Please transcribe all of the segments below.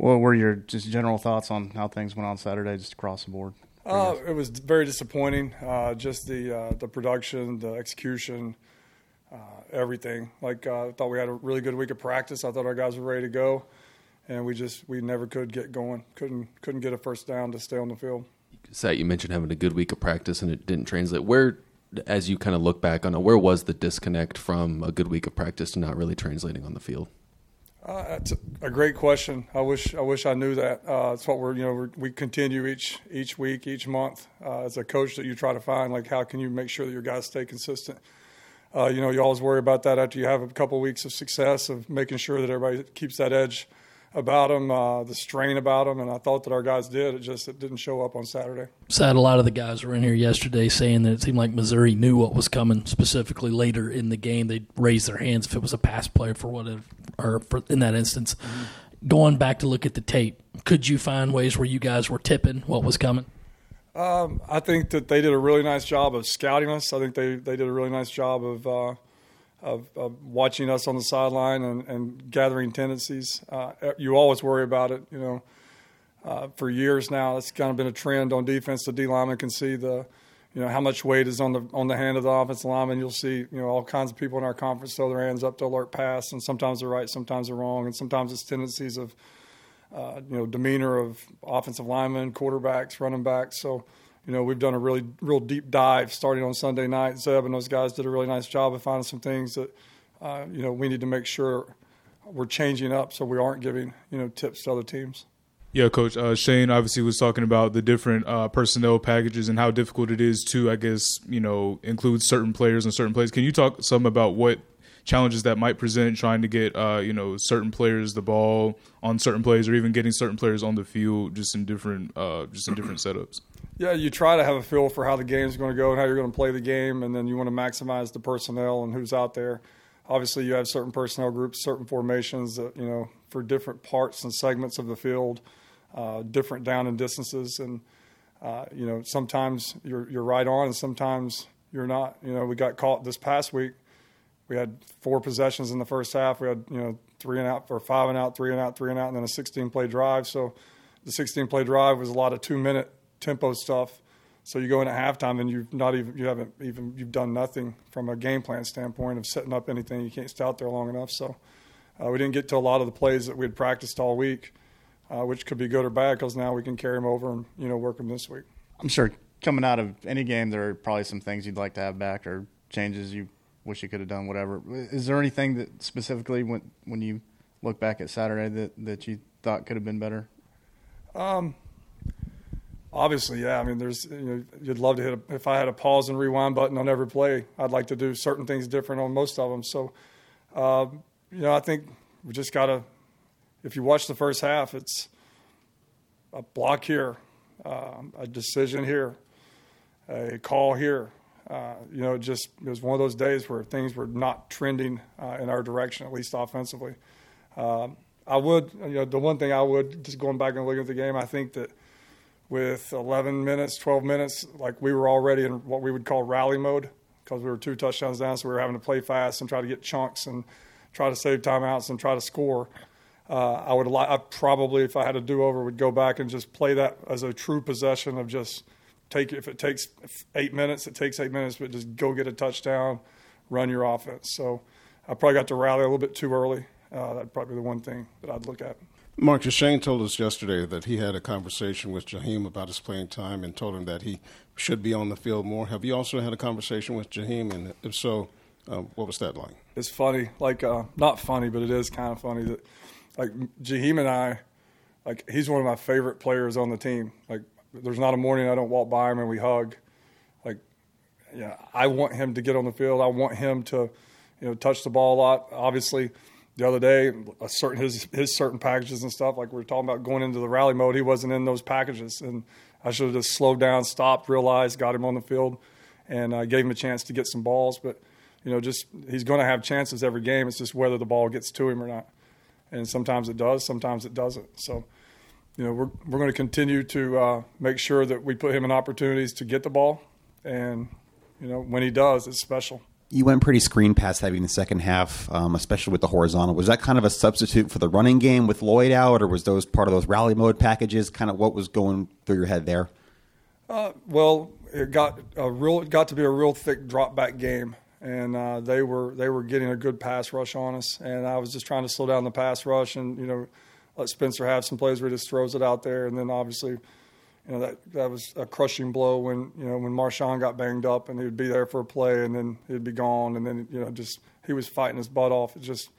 What were your just general thoughts on how things went on Saturday, just across the board? Uh, it was very disappointing. Uh, just the uh, the production, the execution, uh, everything. Like uh, I thought we had a really good week of practice. I thought our guys were ready to go, and we just we never could get going. Couldn't couldn't get a first down to stay on the field. Sat, you mentioned having a good week of practice and it didn't translate. Where, as you kind of look back on it, where was the disconnect from a good week of practice to not really translating on the field? Uh, that's a great question. I wish I wish I knew that. Uh, it's what we're you know we're, we continue each each week, each month uh, as a coach that you try to find like how can you make sure that your guys stay consistent. Uh, you know you always worry about that after you have a couple of weeks of success of making sure that everybody keeps that edge about them, uh, the strain about them, and I thought that our guys did. It just it didn't show up on Saturday. Sad. A lot of the guys were in here yesterday saying that it seemed like Missouri knew what was coming. Specifically later in the game, they raised their hands if it was a pass play for whatever, or in that instance. Mm-hmm. Going back to look at the tape, could you find ways where you guys were tipping what was coming? Um, I think that they did a really nice job of scouting us. I think they, they did a really nice job of uh, of, of watching us on the sideline and, and gathering tendencies. Uh, you always worry about it, you know. Uh, for years now, it's kind of been a trend on defense. The D lineman can see the, you know, how much weight is on the on the hand of the offensive lineman. You'll see, you know, all kinds of people in our conference throw their hands up to alert pass, and sometimes they're right, sometimes they're wrong, and sometimes it's tendencies of, uh, you know, demeanor of offensive linemen, quarterbacks, running backs. So you know, we've done a really real deep dive starting on Sunday night. Zeb and those guys did a really nice job of finding some things that, uh, you know, we need to make sure we're changing up so we aren't giving, you know, tips to other teams. Yeah, Coach. Uh, Shane obviously was talking about the different uh, personnel packages and how difficult it is to, I guess, you know, include certain players in certain plays. Can you talk some about what challenges that might present trying to get, uh, you know, certain players the ball on certain plays, or even getting certain players on the field just in different, uh, just in different setups? Yeah, you try to have a feel for how the game's going to go and how you're going to play the game, and then you want to maximize the personnel and who's out there. Obviously, you have certain personnel groups, certain formations that you know for different parts and segments of the field, uh, different down and distances, and uh, you know sometimes you're you're right on, and sometimes you're not. You know, we got caught this past week. We had four possessions in the first half. We had you know three and out or five and out, three and out, three and out, and then a 16 play drive. So the 16 play drive was a lot of two minute tempo stuff. So you go in at halftime and you've not even you haven't even you've done nothing from a game plan standpoint of setting up anything. You can't stay out there long enough. So uh, we didn't get to a lot of the plays that we had practiced all week, uh, which could be good or bad because now we can carry them over and you know work them this week. I'm sure coming out of any game, there are probably some things you'd like to have back or changes you wish you could have done. Whatever. Is there anything that specifically when when you look back at Saturday that that you thought could have been better? Um, Obviously, yeah. I mean, there's you know, you'd love to hit a, if I had a pause and rewind button on every play. I'd like to do certain things different on most of them. So, uh, you know, I think we just got to. If you watch the first half, it's a block here, uh, a decision here, a call here. Uh, you know, it just it was one of those days where things were not trending uh, in our direction, at least offensively. Um, I would, you know, the one thing I would just going back and looking at the game, I think that with 11 minutes, 12 minutes, like we were already in what we would call rally mode because we were two touchdowns down, so we were having to play fast and try to get chunks and try to save timeouts and try to score. Uh, I would I probably, if I had a do over, would go back and just play that as a true possession of just take if it takes eight minutes, it takes eight minutes, but just go get a touchdown, run your offense. So I probably got to rally a little bit too early. Uh, that'd probably be the one thing that I'd look at. Mark Shane told us yesterday that he had a conversation with Jaheim about his playing time and told him that he should be on the field more. Have you also had a conversation with Jaheim? And if so, um, what was that like? It's funny, like uh, not funny, but it is kind of funny that like Jaheim and I, like he's one of my favorite players on the team. Like there's not a morning I don't walk by him and we hug. Like, yeah, I want him to get on the field. I want him to, you know, touch the ball a lot. Obviously the other day, certain his his certain packages and stuff. Like we were talking about going into the rally mode, he wasn't in those packages, and I should have just slowed down, stopped, realized, got him on the field, and uh, gave him a chance to get some balls. But you know, just he's going to have chances every game. It's just whether the ball gets to him or not. And sometimes it does, sometimes it doesn't. So, you know, we're we're going to continue to uh, make sure that we put him in opportunities to get the ball, and you know, when he does, it's special. you went pretty screen pass heavy in the second half, um, especially with the horizontal. Was that kind of a substitute for the running game with Lloyd out, or was those part of those rally mode packages? Kind of what was going through your head there? Uh, well, it got a real, it got to be a real thick drop back game, and uh, they were they were getting a good pass rush on us, and I was just trying to slow down the pass rush and you know let Spencer have some plays where he just throws it out there, and then obviously you know that that was a crushing blow when you know when Marshawn got banged up and he would be there for a play and then he'd be gone and then you know just he was fighting his butt off. It just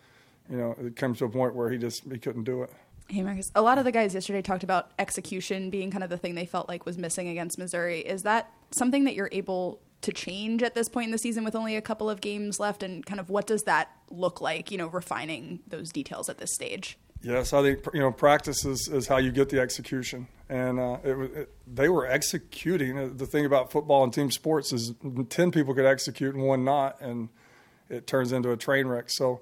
you know it came to a point where he just he couldn't do it. Hey Marcus, a lot of the guys yesterday talked about execution being kind of the thing they felt like was missing against Missouri. Is that something that you're able to change at this point in the season with only a couple of games left and kind of what does that look like, you know, refining those details at this stage? Yes, I think you know practice is, is how you get the execution, and uh, it, it, they were executing. Uh, the thing about football and team sports is ten people could execute and one not, and it turns into a train wreck. So,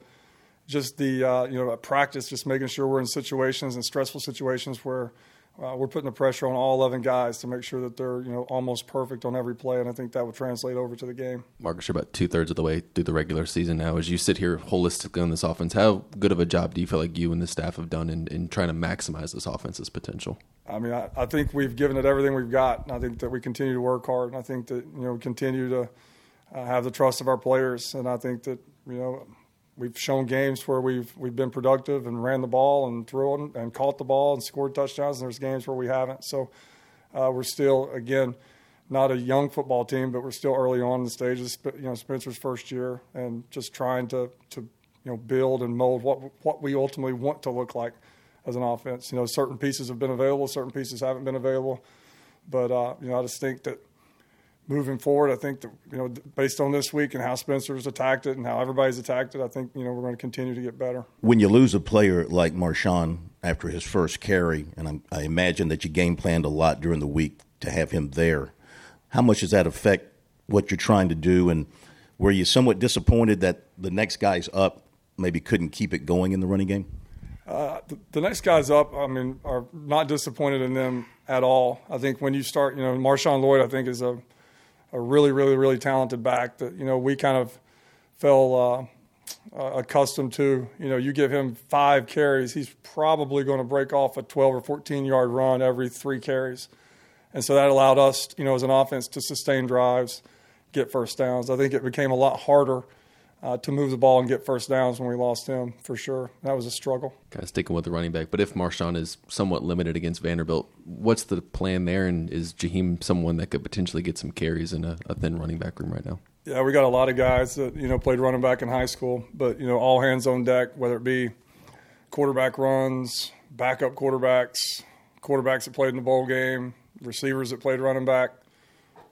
just the uh, you know practice, just making sure we're in situations and stressful situations where uh, we're putting the pressure on all 11 guys to make sure that they're you know almost perfect on every play, and I think that would translate over to the game. Marcus, you're about two thirds of the way through the regular season now. As you sit here holistically on this offense, how good of a job do you feel like you and the staff have done in, in trying to maximize this offense's potential? I mean, I, I think we've given it everything we've got, and I think that we continue to work hard, and I think that you know we continue to uh, have the trust of our players, and I think that you know we've shown games where we've we've been productive and ran the ball and threw and caught the ball and scored touchdowns. And there's games where we haven't. So uh, we're still again not a young football team, but we're still early on in the stages. You know, Spencer's first year, and just trying to to you know build and mold what what we ultimately want to look like as an offense. You know, certain pieces have been available, certain pieces haven't been available, but uh, you know, I just think that moving forward, I think that, you know, based on this week and how Spencer's attacked it and how everybody's attacked it, I think you know we're going to continue to get better. When you lose a player like Marshawn after his first carry, and I'm, i imagine that you game planned a lot during the week to have him there, how much does that affect what you're trying to do? And were you somewhat disappointed that the next guy's up maybe couldn't keep it going in the running game? Uh, the, the, next guys up, I mean, are not disappointed in them at all. I think when you start, you know, Marshawn Lloyd, I think is a a really, really, really talented back that you know we kind of fell uh, uh, accustomed to. You know, you give him five carries, he's probably going to break off a 12 or 14 yard run every three carries, and so that allowed us, you know, as an offense to sustain drives, get first downs. I think it became a lot harder uh, to move the ball and get first downs when we lost him for sure. That was a struggle. Kind of sticking with the running back, but if Marshawn is somewhat limited against Vanderbilt, what's the plan there? And is Jaheim someone that could potentially get some carries in a, a thin running back room right now? Yeah, we got a lot of guys that you know played running back in high school, but you know all hands on deck, whether it be quarterback runs, backup quarterbacks, quarterbacks that played in the bowl game, receivers that played running back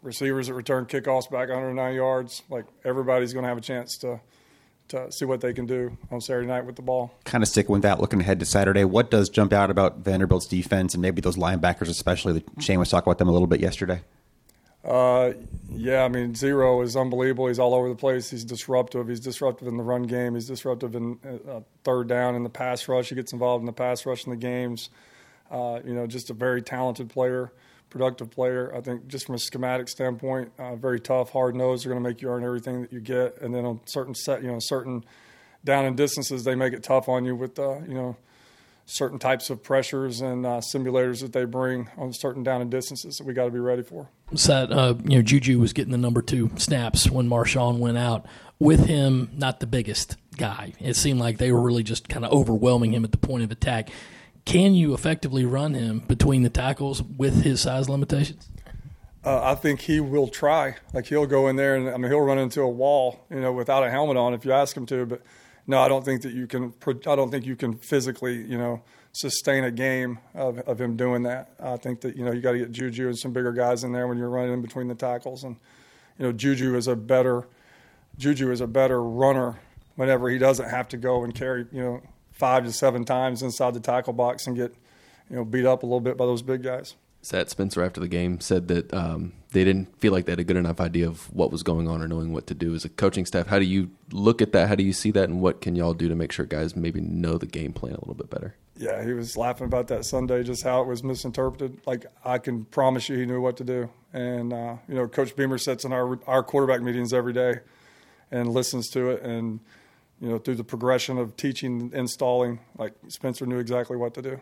receivers that return kickoffs back 109 yards. Like everybody's going to have a chance to to see what they can do on Saturday night with the ball. Kind of sticking with that, looking ahead to Saturday, what does jump out about Vanderbilt's defense and maybe those linebackers, especially? Shane was talking about them a little bit yesterday. Uh, yeah, I mean, Zero is unbelievable. He's all over the place. He's disruptive. He's disruptive in the run game. He's disruptive in uh, third down in the pass rush. He gets involved in the pass rush in the games. Uh, you know, just a very talented player productive player. I think just from a schematic standpoint, uh, very tough, hard nosed. They're going to make you earn everything that you get, and then on certain set, you know, certain down and distances, they make it tough on you with uh, you know certain types of pressures and uh, simulators that they bring on certain down and distances that we got to be ready for. That uh, you know, Juju was getting the number two snaps when Marshawn went out. With him, not the biggest guy. It seemed like they were really just kind of overwhelming him at the point of attack can you effectively run him between the tackles with his size limitations? Uh, I think he will try. Like he'll go in there and I mean he'll run into a wall, you know, without a helmet on if you ask him to. But no, I don't think that you can. I don't think you can physically, you know, sustain a game of, of him doing that. I think that you know you got to get Juju and some bigger guys in there when you're running in between the tackles. And you know, Juju is a better Juju is a better runner whenever he doesn't have to go and carry, you know, five to seven times inside the tackle box and get you know beat up a little bit by those big guys. Sat Spencer after the game said that um, they didn't feel like they had a good enough idea of what was going on or knowing what to do as a coaching staff. How do you look at that? How do you see that, and what can y'all do to make sure guys maybe know the game plan a little bit better? Yeah, he was laughing about that Sunday, just how it was misinterpreted. Like I can promise you, he knew what to do. And uh, you know, Coach Beamer sits in our our quarterback meetings every day, and listens to it and you know through the progression of teaching installing like spencer knew exactly what to do